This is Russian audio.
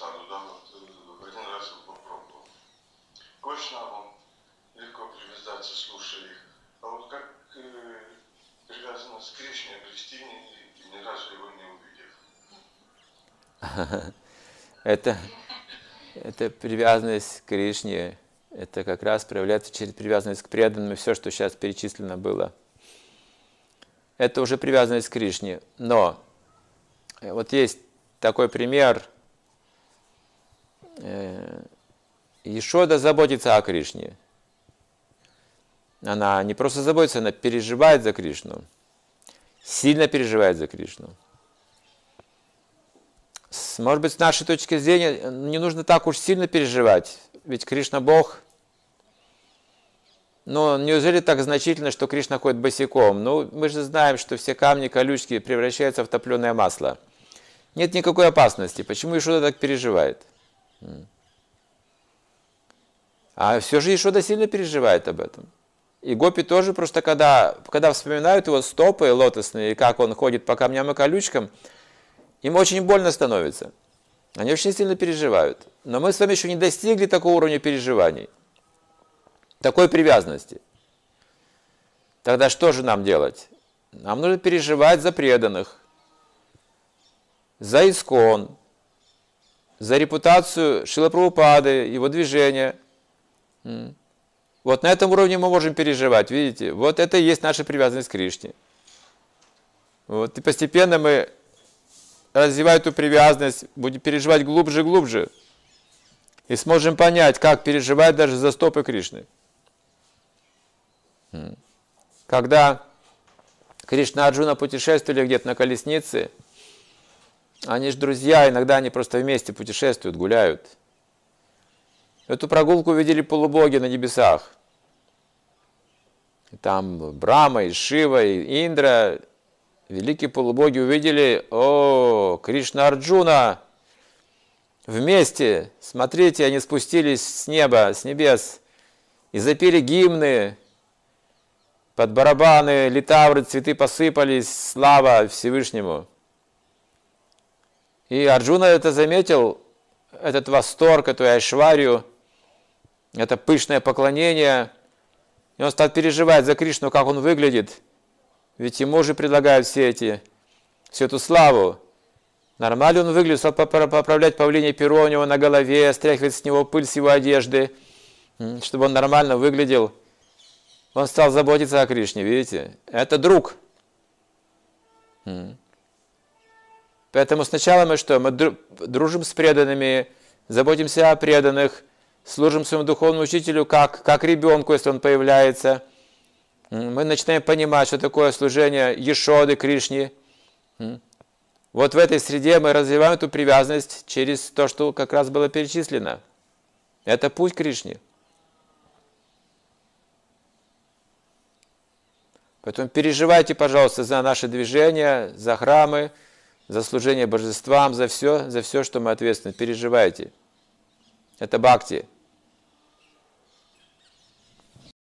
саду, да, вот э, один раз его попробовал. К Вайшнавам легко привязаться, слушая их. А вот как э, привязано с Кришной, обрести ни, ни разу его не увидев. Это, это привязанность к Кришне, это как раз проявляется через привязанность к преданным, и все, что сейчас перечислено было. Это уже привязанность к Кришне. Но вот есть такой пример. Ишода заботится о Кришне. Она не просто заботится, она переживает за Кришну. Сильно переживает за Кришну. Может быть, с нашей точки зрения, не нужно так уж сильно переживать. Ведь Кришна Бог. Но неужели так значительно, что Кришна ходит босиком? Ну, мы же знаем, что все камни, колючки превращаются в топленое масло. Нет никакой опасности. Почему Ишода так переживает? А все же Ишода сильно переживает об этом. И Гопи тоже просто, когда, когда вспоминают его стопы лотосные, и как он ходит по камням и колючкам, им очень больно становится. Они очень сильно переживают. Но мы с вами еще не достигли такого уровня переживаний, такой привязанности. Тогда что же нам делать? Нам нужно переживать за преданных, за искон, за репутацию Шилапрабхупады, его движения. Вот на этом уровне мы можем переживать, видите? Вот это и есть наша привязанность к Кришне. Вот, и постепенно мы, развивая эту привязанность, будем переживать глубже и глубже. И сможем понять, как переживать даже за стопы Кришны. Когда Кришна Арджуна путешествовали где-то на колеснице, они же друзья, иногда они просто вместе путешествуют, гуляют – Эту прогулку видели полубоги на небесах. Там Брама, и Шива, и Индра, великие полубоги увидели, о, Кришна Арджуна, вместе, смотрите, они спустились с неба, с небес, и запели гимны, под барабаны, литавры, цветы посыпались, слава Всевышнему. И Арджуна это заметил, этот восторг, эту айшварию, это пышное поклонение, и он стал переживать за Кришну, как он выглядит. Ведь ему же предлагают все эти, всю эту славу. Нормально он выглядит, стал поправлять павлине перо у него на голове, стряхивать с него пыль с его одежды, чтобы он нормально выглядел. Он стал заботиться о Кришне, видите? Это друг. Поэтому сначала мы что? Мы дружим с преданными, заботимся о преданных – служим своему духовному учителю как, как ребенку, если он появляется. Мы начинаем понимать, что такое служение Ешоды, Кришне. Вот в этой среде мы развиваем эту привязанность через то, что как раз было перечислено. Это путь Кришне. Поэтому переживайте, пожалуйста, за наши движения, за храмы, за служение божествам, за все, за все, что мы ответственны. Переживайте. Это бхакти.